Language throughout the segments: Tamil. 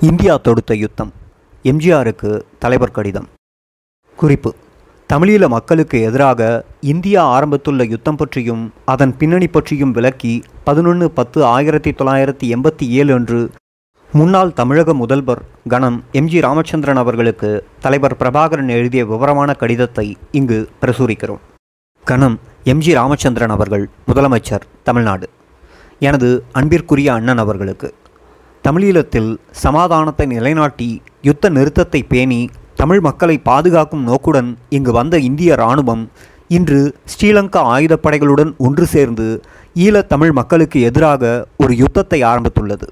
இந்தியா தொடுத்த யுத்தம். எம்ஜிஆருக்கு தலைவர் கடிதம். குறிப்பு. தமிழீழ மக்களுக்கு எதிராக இந்தியா ஆரம்பித்துள்ள யுத்தம் பற்றியும் அதன் பின்னணி பற்றியும் விளக்கி பதினொன்று பத்து ஆயிரத்தி தொள்ளாயிரத்தி எண்பத்தி ஏழு அன்று முன்னாள் தமிழக முதல்வர் கணம் எம்ஜி ராமச்சந்திரன் அவர்களுக்கு தலைவர் பிரபாகரன் எழுதிய விவரமான கடிதத்தை இங்கு பிரசுரிக்கிறோம். கணம் எம்ஜி ராமச்சந்திரன் அவர்கள் முதலமைச்சர் தமிழ்நாடு. எனது அன்பிற்குரிய அண்ணன் அவர்களுக்கு. தமிழீழத்தில் சமாதானத்தை நிலைநாட்டி யுத்த நிறுத்தத்தை பேணி தமிழ் மக்களை பாதுகாக்கும் நோக்குடன் இங்கு வந்த இந்திய இராணுவம் இன்று ஸ்ரீலங்கா ஆயுதப்படைகளுடன் ஒன்று சேர்ந்து ஈழத் தமிழ் மக்களுக்கு எதிராக ஒரு யுத்தத்தை ஆரம்பித்துள்ளது.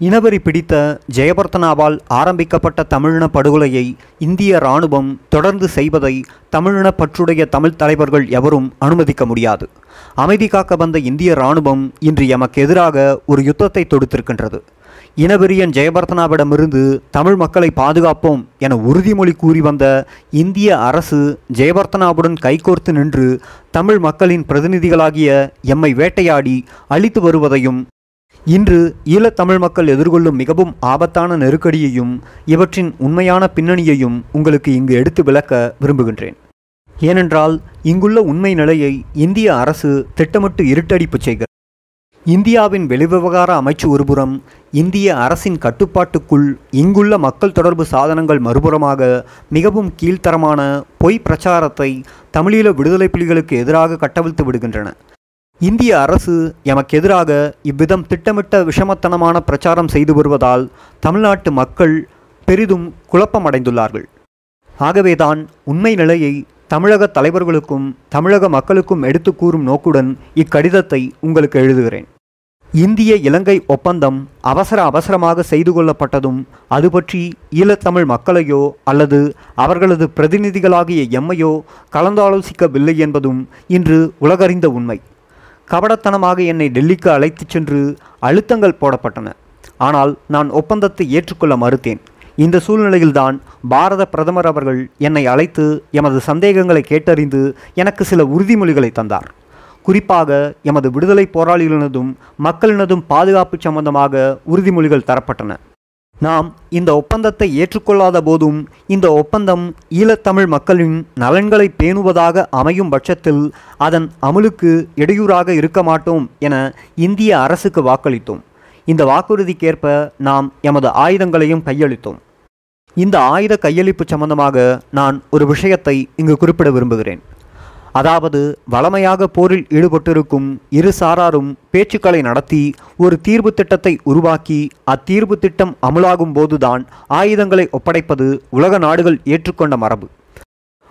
இனவரி பிடித்த ஜெயபர்த்தனாவால் ஆரம்பிக்கப்பட்ட தமிழின படுகொலையை இந்திய இராணுவம் தொடர்ந்து செய்வதை தமிழின பற்றுடைய தமிழ் தலைவர்கள் எவரும் அனுமதிக்க முடியாது. அமைதி காக்க வந்த இந்திய இராணுவம் இன்று எமக்கு எதிராக ஒரு யுத்தத்தை தொடுத்திருக்கின்றது. இனவெறியன் ஜெயபர்த்தனாவிடமிருந்து தமிழ் மக்களை பாதுகாப்போம் என உறுதிமொழி கூறி வந்த இந்திய அரசு ஜெயபர்த்தனாவுடன் கைகோர்த்து நின்று தமிழ் மக்களின் பிரதிநிதிகளாகிய எம்மை வேட்டையாடி அழித்து வருவதையும் இன்று ஈழத்தமிழ் மக்கள் எதிர்கொள்ளும் மிகவும் ஆபத்தான நெருக்கடியையும் இவற்றின் உண்மையான பின்னணியையும் உங்களுக்கு இங்கு எடுத்து விளக்க விரும்புகின்றேன். ஏனென்றால் இங்குள்ள உண்மை நிலையை இந்திய அரசு திட்டமிட்டு இருட்டடிப்பு செய்கிறது. இந்தியாவின் வெளிவிவகார அமைச்சு ஒருபுறம் இந்திய அரசின் கட்டுப்பாட்டுக்குள் இங்குள்ள மக்கள் தொடர்பு சாதனங்கள் மறுபுறமாக மிகவும் கீழ்த்தரமான பொய் பிரச்சாரத்தை தமிழீழ விடுதலை புலிகளுக்கு எதிராக கட்டவிழ்த்து விடுகின்றன. இந்திய அரசு எமக்கு எதிராக இவ்விதம் திட்டமிட்ட விஷமத்தனமான பிரச்சாரம் செய்து வருவதால் தமிழ்நாட்டு மக்கள் பெரிதும் குழப்பமடைந்துள்ளார்கள். ஆகவேதான் உண்மை நிலையை தமிழக தலைவர்களுக்கும் தமிழக மக்களுக்கும் எடுத்து கூறும் நோக்குடன் இக்கடிதத்தை உங்களுக்கு எழுதுகிறேன். இந்திய இலங்கை ஒப்பந்தம் அவசர அவசரமாக செய்து கொள்ளப்பட்டதும் அது பற்றி ஈழத்தமிழ் மக்களையோ அல்லது அவர்களது பிரதிநிதிகளாகிய எம்மையோ கலந்தாலோசிக்கவில்லை என்பதும் இன்று உலகறிந்த உண்மை. கபடத்தனமாக என்னை டெல்லிக்கு அழைத்துச் சென்று அழுத்தங்கள் போடப்பட்டன. ஆனால் நான் ஒப்பந்தத்தை ஏற்றுக்கொள்ள மறுத்தேன். இந்த சூழ்நிலையில்தான் பாரத பிரதமர் அவர்கள் என்னை அழைத்து எமது சந்தேகங்களை கேட்டறிந்து எனக்கு சில உறுதிமொழிகளை தந்தார். குறிப்பாக எமது விடுதலை போராளிகளினதும் மக்களினதும் பாதுகாப்பு சம்பந்தமாக உறுதிமொழிகள் தரப்பட்டன. நாம் இந்த ஒப்பந்தத்தை ஏற்றுக்கொள்ளாத போதும் இந்த ஒப்பந்தம் ஈழத்தமிழ் மக்களின் நலன்களை பேணுவதாக அமையும் பட்சத்தில் அதன் அமலுக்கு இடையூறாக இருக்க மாட்டோம் என இந்திய அரசுக்கு வாக்களித்தோம். இந்த வாக்குறுதிக்கேற்ப நாம் எமது ஆயுதங்களையும் கையளித்தோம். இந்த ஆயுத கையளிப்பு சம்பந்தமாக நான் ஒரு விஷயத்தை இங்கு குறிப்பிட விரும்புகிறேன். அதாவது வளமையாக போரில் ஈடுபட்டிருக்கும் இரு சாராரும் பேச்சுக்களை நடத்தி ஒரு தீர்வு திட்டத்தை உருவாக்கி அத்தீர்வு திட்டம் அமலாகும் போதுதான் ஆயுதங்களை ஒப்படைப்பது உலக நாடுகள் ஏற்றுக்கொண்ட மரபு.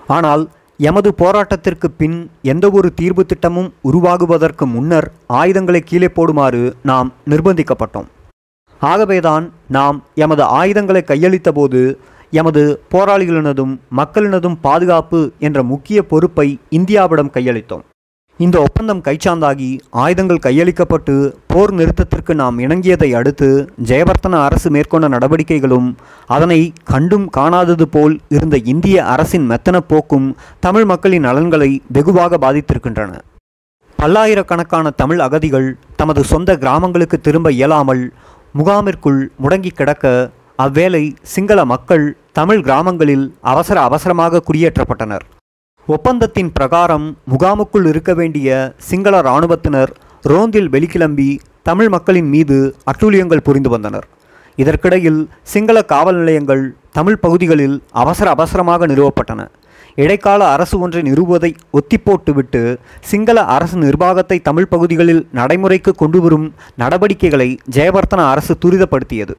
ஆனால் எமது போராட்டத்திற்கு பின் எந்தவொரு தீர்வு திட்டமும் உருவாகுவதற்கு முன்னர் ஆயுதங்களை கீழே போடுமாறு நாம் நிர்பந்திக்கப்பட்டோம். ஆகவேதான் நாம் எமது ஆயுதங்களை கையளித்தபோது எமது போராளிகளினதும் மக்களினதும் பாதுகாப்பு என்ற முக்கிய பொறுப்பை இந்தியாவிடம் கையளித்தோம். இந்த ஒப்பந்தம் கைச்சாந்தாகி ஆயுதங்கள் கையளிக்கப்பட்டு போர் நிறுத்தத்திற்கு நாம் இணங்கியதை அடுத்து ஜெயவர்த்தன அரசு மேற்கொண்ட நடவடிக்கைகளும் அதனை கண்டும் காணாதது போல் இருந்த இந்திய அரசின் மெத்தன போக்கும் தமிழ் மக்களின் நலன்களை வெகுவாக பாதித்திருக்கின்றன. பல்லாயிரக்கணக்கான தமிழ் அகதிகள் தமது சொந்த கிராமங்களுக்கு திரும்ப இயலாமல் முகாமிற்குள் முடங்கி கிடக்க அவ்வேளை சிங்கள மக்கள் தமிழ் கிராமங்களில் அவசர அவசரமாக குடியேற்றப்பட்டனர். ஒப்பந்தத்தின் பிரகாரம் முகாமுக்குள் இருக்க வேண்டிய சிங்கள இராணுவத்தினர் ரோந்தில் வெளிக்கிளம்பி தமிழ் மக்களின் மீது அட்டூழியங்கள் புரிந்து வந்தனர். இதற்கிடையில் சிங்கள காவல் நிலையங்கள் தமிழ் பகுதிகளில் அவசர அவசரமாக நிறுவப்பட்டன. இடைக்கால அரசு ஒன்றை நிறுவுவதை ஒத்திப்போட்டுவிட்டு சிங்கள அரசு நிர்வாகத்தை தமிழ் பகுதிகளில் நடைமுறைக்கு கொண்டுவரும் நடவடிக்கைகளை ஜெயவர்த்தன அரசு துரிதப்படுத்தியது.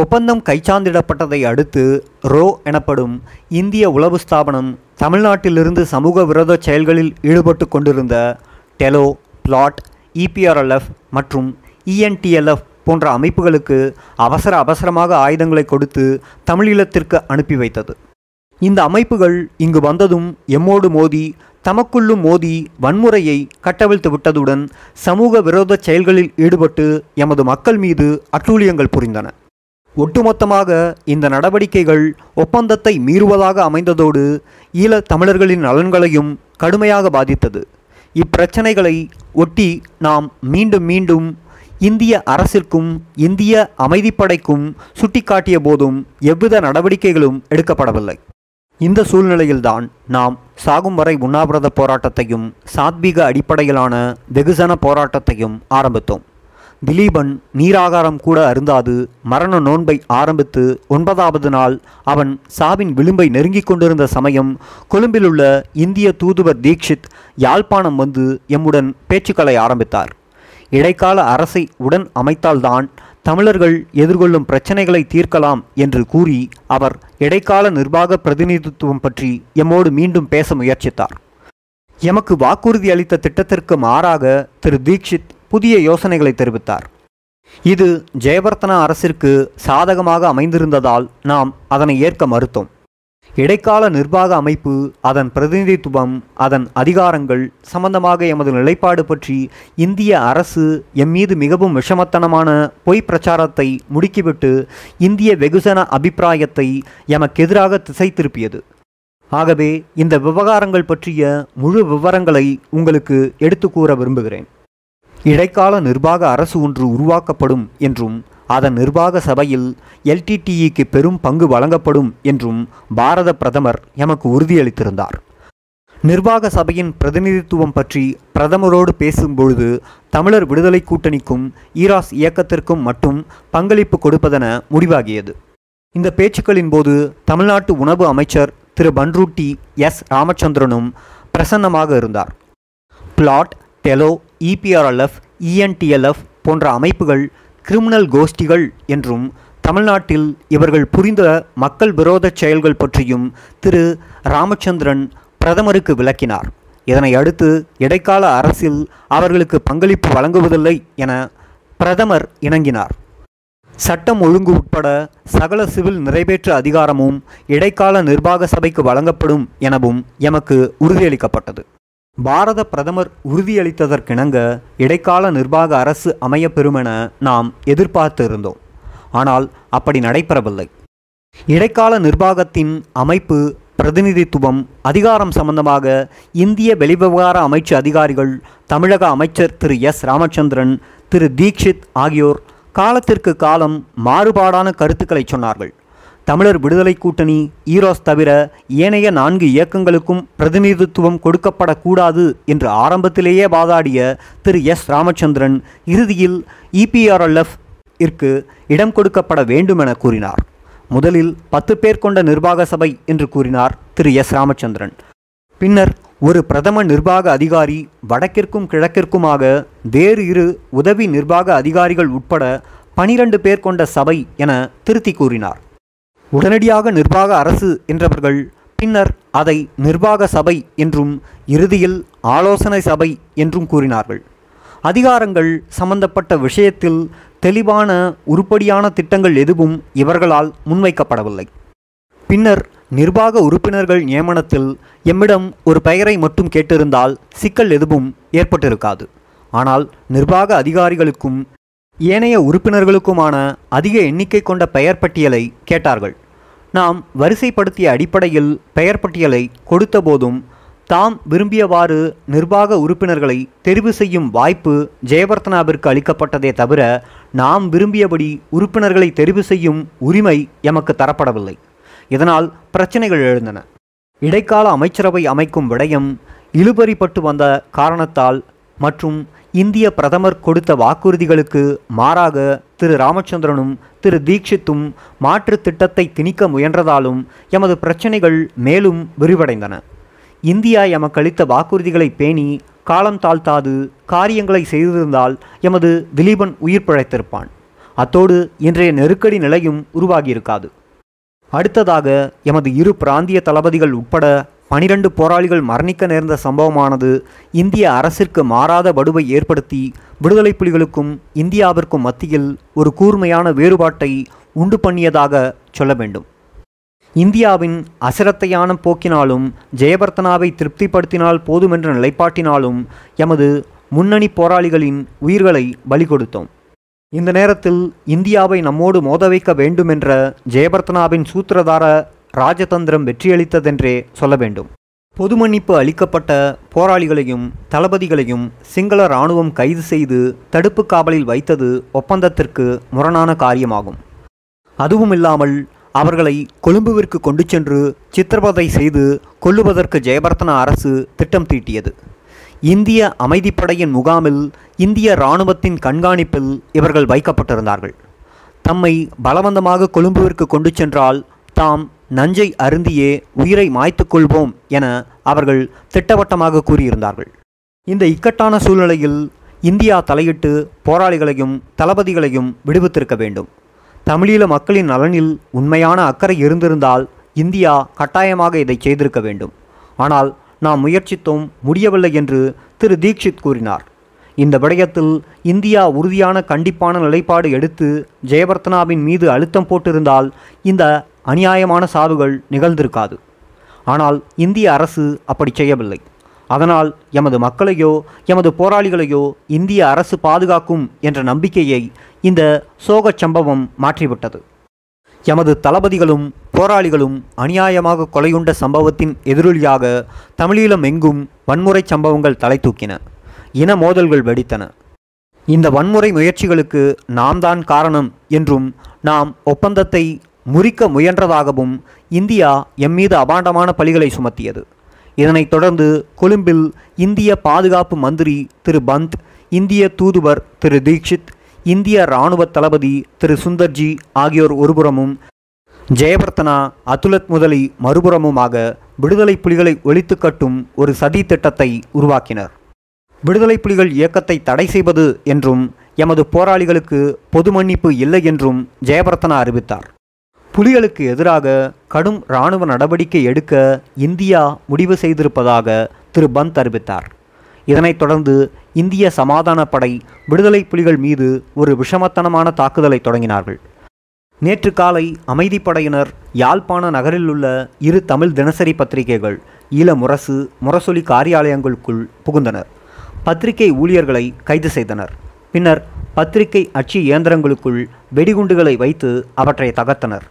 ஒப்பந்தம் கைச்சாந்திடப்பட்டதை அடுத்து ரோ எனப்படும் இந்திய உளவு ஸ்தாபனம் தமிழ்நாட்டிலிருந்து சமூக விரோத செயல்களில் ஈடுபட்டு கொண்டிருந்த டெலோ பிளாட் இபிஆர்எல்எஃப் மற்றும் இஎன்டிஎல்எஃப் போன்ற அமைப்புகளுக்கு அவசர அவசரமாக ஆயுதங்களை கொடுத்து தமிழீழத்திற்கு அனுப்பி வைத்தது. இந்த அமைப்புகள் இங்கு வந்ததும் எம்மோடு மோதி தமக்குள்ளும் மோதி வன்முறையை கட்டவிழ்த்து விட்டதுடன் சமூக விரோத செயல்களில் ஈடுபட்டு எமது மக்கள் மீது அட்டூழியங்கள் புரிந்தன. ஒட்டுமொத்தமாக இந்த நடவடிக்கைகள் ஒப்பந்தத்தை மீறுவதாக அமைந்ததோடு ஈழத் தமிழர்களின் நலன்களையும் கடுமையாக பாதித்தது. இப்பிரச்சனைகளை ஒட்டி நாம் மீண்டும் மீண்டும் இந்திய அரசிற்கும் இந்திய அமைதிப்படைக்கும் சுட்டிக்காட்டிய போதும் எவ்வித நடவடிக்கைகளும் எடுக்கப்படவில்லை. இந்த சூழ்நிலையில்தான் நாம் சாகும் வரை உண்ணாவிரத போராட்டத்தையும் சாத்வீக அடிப்படையிலான வெகுஜன போராட்டத்தையும் ஆரம்பித்தோம். திலீபன் நீராகாரம் கூட அருந்தாது. மரண நோன்பை ஆரம்பித்து ஒன்பதாவது நாள் அவன் சாவின் விளிம்பை நெருங்கிக் கொண்டிருந்த சமயம் கொழும்பிலுள்ள இந்திய தூதுவர் தீக்ஷித் யாழ்ப்பாணம் வந்து எம்முடன் பேச்சுக்களை ஆரம்பித்தார். இடைக்கால அரசை உடன் அமைத்தால்தான் தமிழர்கள் எதிர்கொள்ளும் பிரச்சனைகளை தீர்க்கலாம் என்று கூறி அவர் இடைக்கால நிர்வாக பிரதிநிதித்துவம் பற்றி எம்மோடு மீண்டும் பேச முயற்சித்தார். எமக்கு வாக்குறுதி அளித்த திட்டத்திற்கு மாறாக திரு தீக்ஷித் புதிய யோசனைகளை தெரிவித்தார். இது ஜெயவர்த்தனா அரசிற்கு சாதகமாக அமைந்திருந்ததால் நாம் அதனை ஏற்க மறுத்தோம். இடைக்கால நிர்வாக அமைப்பு அதன் பிரதிநிதித்துவம் அதன் அதிகாரங்கள் சம்பந்தமாக எமது நிலைப்பாடு பற்றி இந்திய அரசு எம் மீது மிகவும் விஷமத்தனமான பொய் பிரச்சாரத்தை முடுக்கிவிட்டு இந்திய வெகுசன அபிப்பிராயத்தை எமக்கெதிராக திசை திருப்பியது. ஆகவே இந்த விவகாரங்கள் பற்றிய முழு விவரங்களை உங்களுக்கு எடுத்து கூற விரும்புகிறேன். இடைக்கால நிர்வாக அரசு ஒன்று உருவாக்கப்படும் என்றும் அதன் நிர்வாக சபையில் எல்டிடிஇக்கு பெரும் பங்கு வழங்கப்படும் என்றும் பாரத பிரதமர் எமக்கு உறுதியளித்திருந்தார். நிர்வாக சபையின் பிரதிநிதித்துவம் பற்றி பிரதமரோடு பேசும்பொழுது தமிழர் விடுதலை கூட்டணிக்கும் ஈராஸ் இயக்கத்திற்கும் மட்டும் பங்களிப்பு கொடுப்பதென முடிவாகியது. இந்த பேச்சுக்களின் போது தமிழ்நாட்டு உணவு அமைச்சர் திரு பன்ருட்டி எஸ் ராமச்சந்திரனும் பிரசன்னமாக இருந்தார். பிளாட் டெலோ இபிஆர்எல்எஃப் இஎன்டிஎல்எஃப் போன்ற அமைப்புகள் கிரிமினல் கோஷ்டிகள் என்றும் தமிழ்நாட்டில் இவர்கள் புரிந்த மக்கள் விரோத செயல்கள் பற்றியும் திரு. ராமச்சந்திரன் பிரதமருக்கு விளக்கினார். இதனை அடுத்து இடைக்கால அரசில் அவர்களுக்கு பங்களிப்பு வழங்குவதில்லை என பிரதமர் இணங்கினார். சட்டம் ஒழுங்கு உட்பட சகல சிவில் நிறைவேற்று அதிகாரமும் இடைக்கால நிர்வாக சபைக்கு வழங்கப்படும் எனவும் எமக்கு உறுதியளிக்கப்பட்டது. பாரத பிரதமர் உறுதியளித்ததற்கிணங்க இடைக்கால நிர்வாக அரசு அமையப்பெறுமென நாம் எதிர்பார்த்து இருந்தோம் ஆனால் அப்படி நடைபெறவில்லை. இடைக்கால நிர்வாகத்தின் அமைப்பு பிரதிநிதித்துவம் அதிகாரம் சம்பந்தமாக இந்திய வெளிவிவகார அமைச்சு அதிகாரிகள் தமிழக அமைச்சர் திரு எஸ். ராமச்சந்திரன் திரு தீக்ஷித் ஆகியோர் காலத்திற்கு காலம் மாறுபாடான கருத்துக்களை சொன்னார்கள். தமிழர் விடுதலை கூட்டணி ஈரோஸ் தவிர ஏனைய நான்கு இயக்கங்களுக்கும் பிரதிநிதித்துவம் கொடுக்கப்படக்கூடாது என்று ஆரம்பத்திலேயே வாதாடிய திரு எஸ். ராமச்சந்திரன் இறுதியில் இபிஆர்எல்எஃப் இற்கு இடம் கொடுக்கப்பட வேண்டும் என கூறினார். முதலில் பத்து பேர் கொண்ட நிர்வாக சபை என்று கூறினார் திரு எஸ். ராமச்சந்திரன். பின்னர் ஒரு பிரதம நிர்வாக அதிகாரி வடக்கிற்கும் கிழக்கிற்குமாக வேறு இரு உதவி நிர்வாக அதிகாரிகள் உட்பட பனிரெண்டு பேர் கொண்ட சபை என திருத்தி கூறினார். உடனடியாக நிர்வாக அரசு என்றவர்கள் பின்னர் அதை நிர்வாக சபை என்றும் இறுதியில் ஆலோசனை சபை என்றும் கூறினார்கள். அதிகாரங்கள் சம்பந்தப்பட்ட விஷயத்தில் தெளிவான உருப்படியான திட்டங்கள் எதுவும் இவர்களால் முன்வைக்கப்படவில்லை. பின்னர் நிர்வாக உறுப்பினர்கள் நியமனத்தில் எம்மிடம் ஒரு பெயரை மட்டும் கேட்டிருந்தால் சிக்கல் எதுவும் ஏற்பட்டிருக்காது. ஆனால் நிர்வாக அதிகாரிகளுக்கும் ஏனைய உறுப்பினர்களுக்குமான அதிக எண்ணிக்கை கொண்ட பெயர் பட்டியலை கேட்டார்கள். நாம் வரிசைப்படுத்திய அடிப்படையில் பெயர் பட்டியலை கொடுத்தபோதும் தாம் விரும்பியவாறு நிர்வாக உறுப்பினர்களை தெரிவு செய்யும் வாய்ப்பு ஜெயவர்த்தனாவிற்கு அளிக்கப்பட்டதே தவிர நாம் விரும்பியபடி உறுப்பினர்களை தெரிவு செய்யும் உரிமை எமக்கு தரப்படவில்லை. இதனால் பிரச்சனைகள் எழுந்தன. இடைக்கால அமைச்சரவை அமைக்கும் விடயம் இழுபறிப்பட்டு வந்த காரணத்தால் மற்றும் இந்திய பிரதமர் கொடுத்த வாக்குறுதிகளுக்கு மாறாக திரு ராமச்சந்திரனும் திரு தீக்ஷித்தும் மாற்று திட்டத்தை திணிக்க முயன்றதாலும் எமது பிரச்சனைகள் மேலும் விரிவடைந்தன. இந்தியா எமக்களித்த வாக்குறுதிகளை பேணி காலம் தாழ்த்தாது காரியங்களை செய்திருந்தால் எமது திலீபன் உயிர் பிழைத்திருப்பான். அத்தோடு இன்றைய நெருக்கடி நிலையும் உருவாகியிருக்காது. அடுத்ததாக எமது இரு பிராந்திய தளபதிகள் உட்பட பனிரெண்டு போராளிகள் மரணிக்க நேர்ந்த சம்பவமானது இந்திய அரசிற்கு மாறாத வடுவை ஏற்படுத்தி விடுதலை புலிகளுக்கும் இந்தியாவிற்கும் மத்தியில் ஒரு கூர்மையான வேறுபாட்டை உண்டு பண்ணியதாக சொல்ல வேண்டும். இந்தியாவின் அசிரத்தையான போக்கினாலும் ஜெயவர்த்தனாவை திருப்திப்படுத்தினால் போதுமென்ற நிலைப்பாட்டினாலும் எமது முன்னணி போராளிகளின் உயிர்களை பலி கொடுத்தோம் இந்த நேரத்தில் இந்தியாவை நம்மோடு மோத வைக்க வேண்டுமென்ற ஜெயபர்த்தனாவின் சூத்திரதார ராஜதந்திரம் வெற்றியளித்ததென்றே சொல்ல வேண்டும். பொது மன்னிப்பு அளிக்கப்பட்ட போராளிகளையும் தளபதிகளையும் சிங்கள இராணுவம் கைது செய்து தடுப்பு காவலில் வைத்தது ஒப்பந்தத்திற்கு முரணான காரியமாகும். அதுவும் இல்லாமல் அவர்களை கொழும்புவிற்கு கொண்டு சென்று சித்திரவதை செய்து கொல்லுவதற்கு ஜெயபர்த்தன அரசு திட்டம் தீட்டியது. இந்திய அமைதிப்படையின் முகாமில் இந்திய இராணுவத்தின் கண்காணிப்பில் இவர்கள் வைக்கப்பட்டிருந்தார்கள். தம்மை பலவந்தமாக கொழும்புவிற்கு கொண்டு சென்றால் தாம் நஞ்சை அருந்தியே உயிரை மாய்த்து கொள்வோம் என அவர்கள் திட்டவட்டமாக கூறியிருந்தார்கள். இந்த இக்கட்டான சூழ்நிலையில் இந்தியா தலையிட்டு போராளிகளையும் தளபதிகளையும் விடுவித்திருக்க வேண்டும். தமிழீழ மக்களின் நலனில் உண்மையான அக்கறை இருந்திருந்தால் இந்தியா கட்டாயமாக இதை செய்திருக்க வேண்டும். ஆனால் நாம் முயற்சித்தோம் முடியவில்லை என்று திரு தீக்ஷித் கூறினார். இந்த விடயத்தில் இந்தியா உறுதியான கண்டிப்பான நிலைப்பாடு எடுத்து ஜெயவர்த்தனாவின் மீது அழுத்தம் போட்டிருந்தால் இந்த அநியாயமான சாவுகள் நிகழ்ந்திருக்காது. ஆனால் இந்திய அரசு அப்படி செய்யவில்லை. அதனால் எமது மக்களையோ எமது போராளிகளையோ இந்திய அரசு பாதுகாக்கும் என்ற நம்பிக்கையை இந்த சோகச் சம்பவம் மாற்றிவிட்டது. எமது தளபதிகளும் போராளிகளும் அநியாயமாக கொலையுண்ட சம்பவத்தின் எதிரொலியாக தமிழீழம் எங்கும் வன்முறை சம்பவங்கள் தலை தூக்கின. இன மோதல்கள் வெடித்தன. இந்த வன்முறை முயற்சிகளுக்கு நாம் தான் காரணம் என்றும் நாம் ஒப்பந்தத்தை முறிக்க முயன்றதாகவும் இந்தியா எம் மீது அபாண்டமான பழிகளை சுமத்தியது. இதனைத் தொடர்ந்து கொழும்பில் இந்திய பாதுகாப்பு மந்திரி திரு பந்த் இந்திய தூதுவர் திரு தீக்ஷித் இந்திய இராணுவ தளபதி திரு சுந்தர்ஜி ஆகியோர் ஒருபுறமும் ஜெயபர்த்தனா அதுலத் முதலி மறுபுறமுமாக விடுதலை புலிகளை ஒழித்து கட்டும் ஒரு சதி திட்டத்தை உருவாக்கினர். விடுதலை புலிகள் இயக்கத்தை தடை செய்வது என்றும் எமது போராளிகளுக்கு பொது மன்னிப்பு இல்லை என்றும் ஜெயபர்த்தனா அறிவித்தார். புலிகளுக்கு எதிராக கடும் இராணுவ நடவடிக்கை எடுக்க இந்தியா முடிவு செய்திருப்பதாக திரு. பந்த் அறிவித்தார். இதனைத் தொடர்ந்து இந்திய சமாதான படை விடுதலை புலிகள் மீது ஒரு விஷமத்தனமான தாக்குதலை தொடங்கினார்கள். நேற்று காலை அமைதிப்படையினர் யாழ்ப்பாண நகரில் உள்ள இரு தமிழ் தினசரி பத்திரிகைகள் ஈழ முரசு முரசொலி காரியாலயங்களுக்குள் புகுந்தனர். பத்திரிகை ஊழியர்களை கைது செய்தனர். பின்னர் பத்திரிகை அச்சு இயந்திரங்களுக்குள் வெடிகுண்டுகளை வைத்து அவற்றை தகர்த்தனர்.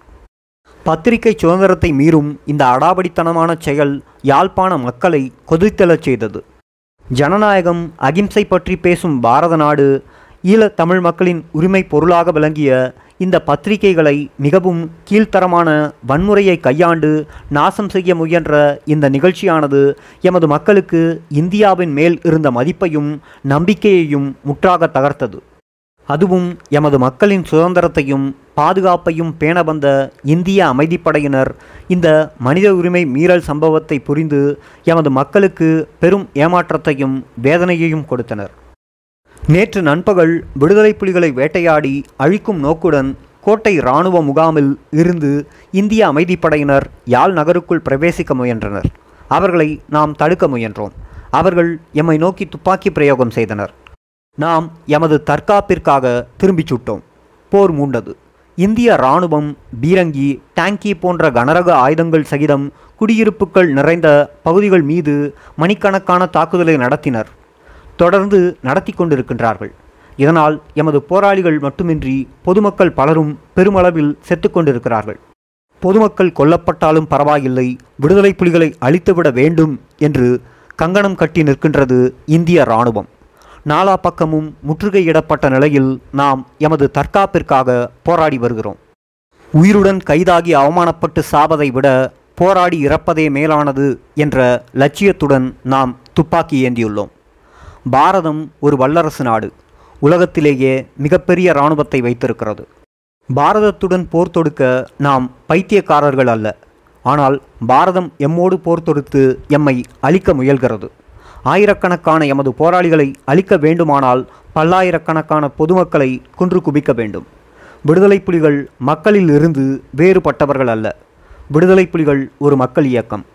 பத்திரிகை சுதந்திரத்தை மீறும் இந்த அடாவடித்தனமான செயல் யாழ்ப்பாண மக்களை கொதித்தெழச் செய்தது. ஜனநாயகம் அகிம்சை பற்றி பேசும் பாரத நாடு ஈழத் தமிழ் மக்களின் உரிமை பொருளாக விளங்கிய இந்த பத்திரிகைகளை மிகவும் கீழ்த்தரமான வன்முறையை கையாண்டு நாசம் செய்ய முயன்ற இந்த நிகழ்ச்சியானது எமது மக்களுக்கு இந்தியாவின் மேல் இருந்த மதிப்பையும் நம்பிக்கையையும் முற்றாக தகர்த்தது. அதுவும் எமது மக்களின் சுதந்திரத்தையும் பாதுகாப்பையும் பேண வந்த இந்திய அமைதிப்படையினர் இந்த மனித உரிமை மீறல் சம்பவத்தை புரிந்து எமது மக்களுக்கு பெரும் ஏமாற்றத்தையும் வேதனையையும் கொடுத்தனர். நேற்று நண்பகல் விடுதலை புலிகளை வேட்டையாடி அழிக்கும் நோக்குடன் கோட்டை இராணுவ முகாமில் இருந்து இந்திய அமைதிப்படையினர் யாழ் நகருக்குள் பிரவேசிக்க முயன்றனர். அவர்களை நாம் தடுக்க முயன்றோம். அவர்கள் எம்மை நோக்கி துப்பாக்கி பிரயோகம் செய்தனர். நாம் எமது தற்காப்பிற்காக திரும்பிச் சுட்டோம். போர் மூண்டது. இந்திய இராணுவம் பீரங்கி டேங்கி போன்ற கனரக ஆயுதங்கள் சகிதம் குடியிருப்புகள் நிறைந்த பகுதிகள் மீது மணிக்கணக்கான தாக்குதலை நடத்தினர். தொடர்ந்து நடத்தி கொண்டிருக்கின்றார்கள். இதனால் எமது போராளிகள் மட்டுமின்றி பொதுமக்கள் பலரும் பெருமளவில் செத்துக்கொண்டிருக்கிறார்கள் பொதுமக்கள் கொல்லப்பட்டாலும் பரவாயில்லை விடுதலை புலிகளை அழித்துவிட வேண்டும் என்று கங்கணம் கட்டி நிற்கின்றது இந்திய இராணுவம். நாலா பக்கமும் முற்றுகையிடப்பட்ட நிலையில் நாம் எமது தற்காப்பிற்காக போராடி வருகிறோம். உயிருடன் கைதாகி அவமானப்பட்டு சாவதை விட போராடி இறப்பதே மேலானது என்ற லட்சியத்துடன் நாம் துப்பாக்கி ஏந்தியுள்ளோம். பாரதம் ஒரு வல்லரசு நாடு. உலகத்திலேயே மிகப்பெரிய இராணுவத்தை வைத்திருக்கிறது. பாரதத்துடன் போர் தொடுக்க நாம் பைத்தியக்காரர்கள் அல்ல. ஆனால் பாரதம் எம்மோடு போர் தொடுத்து எம்மை அழிக்க முயல்கிறது. ஆயிரக்கணக்கான எமது போராளிகளை அழிக்க வேண்டுமானால் பல்லாயிரக்கணக்கான பொதுமக்களை குன்று குவிக்க வேண்டும். விடுதலை புலிகள் மக்களில் இருந்து வேறுபட்டவர்கள் அல்ல. விடுதலை புலிகள் ஒரு மக்கள் இயக்கம்.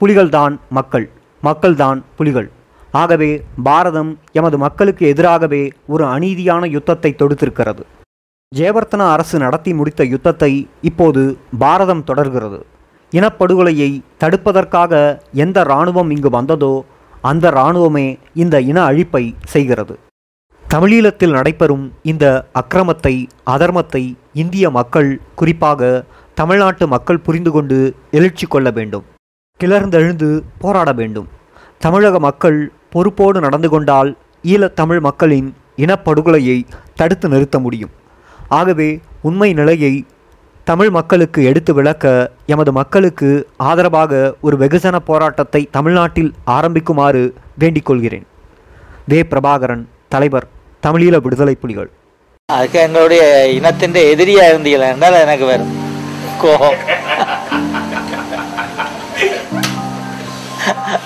புலிகள்தான் மக்கள் மக்கள்தான் புலிகள். ஆகவே பாரதம் எமது மக்களுக்கு எதிராகவே ஒரு அநீதியான யுத்தத்தை தொடுத்திருக்கிறது. ஜெயவர்த்தன அரசு நடத்தி முடித்த யுத்தத்தை இப்போது பாரதம் தொடர்கிறது. இனப்படுகொலையை தடுப்பதற்காக எந்த இராணுவம் இங்கு வந்ததோ அந்த இராணுவமே இந்த இன அழிப்பை செய்கிறது. தமிழீழத்தில் நடைபெறும் இந்த அக்கிரமத்தை அதர்மத்தை இந்திய மக்கள் குறிப்பாக தமிழ்நாட்டு மக்கள் புரிந்து கொண்டு எழுச்சி கொள்ள வேண்டும். கிளர்ந்தெழுந்து போராட வேண்டும். தமிழக மக்கள் பொறுப்போடு நடந்து கொண்டால் ஈழத்தமிழ் மக்களின் இனப்படுகொலையை தடுத்து நிறுத்த முடியும். ஆகவே உண்மை நிலையை தமிழ் மக்களுக்கு எடுத்து விளக்க எமது மக்களுக்கு ஆதரவாக ஒரு வெகுஜன போராட்டத்தை தமிழ்நாட்டில் ஆரம்பிக்குமாறு வேண்டிக் கொள்கிறேன். வே. பிரபாகரன் தலைவர் தமிழீழ விடுதலை புலிகள். அதுக்கு எங்களுடைய இனத்தின் எதிரியா இருந்தீங்களா என்றால் எனக்கு வரும் கோபம்.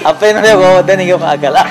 அப்ப என்னுடைய கோபத்தை நீங்க பார்க்கலாம்.